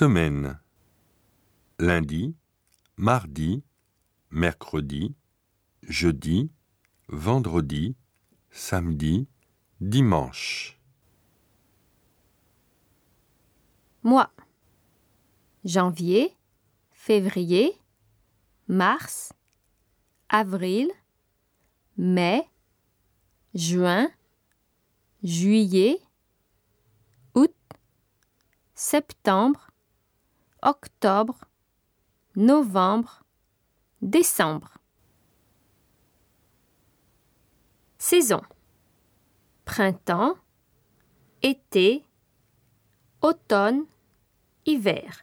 Semaine. Lundi, mardi, mercredi, jeudi, vendredi, samedi, dimanche. Mois. Janvier, février, mars, avril, mai, juin, juillet, août, septembre, octobre, novembre, décembre. Saison. Printemps, été, automne, hiver.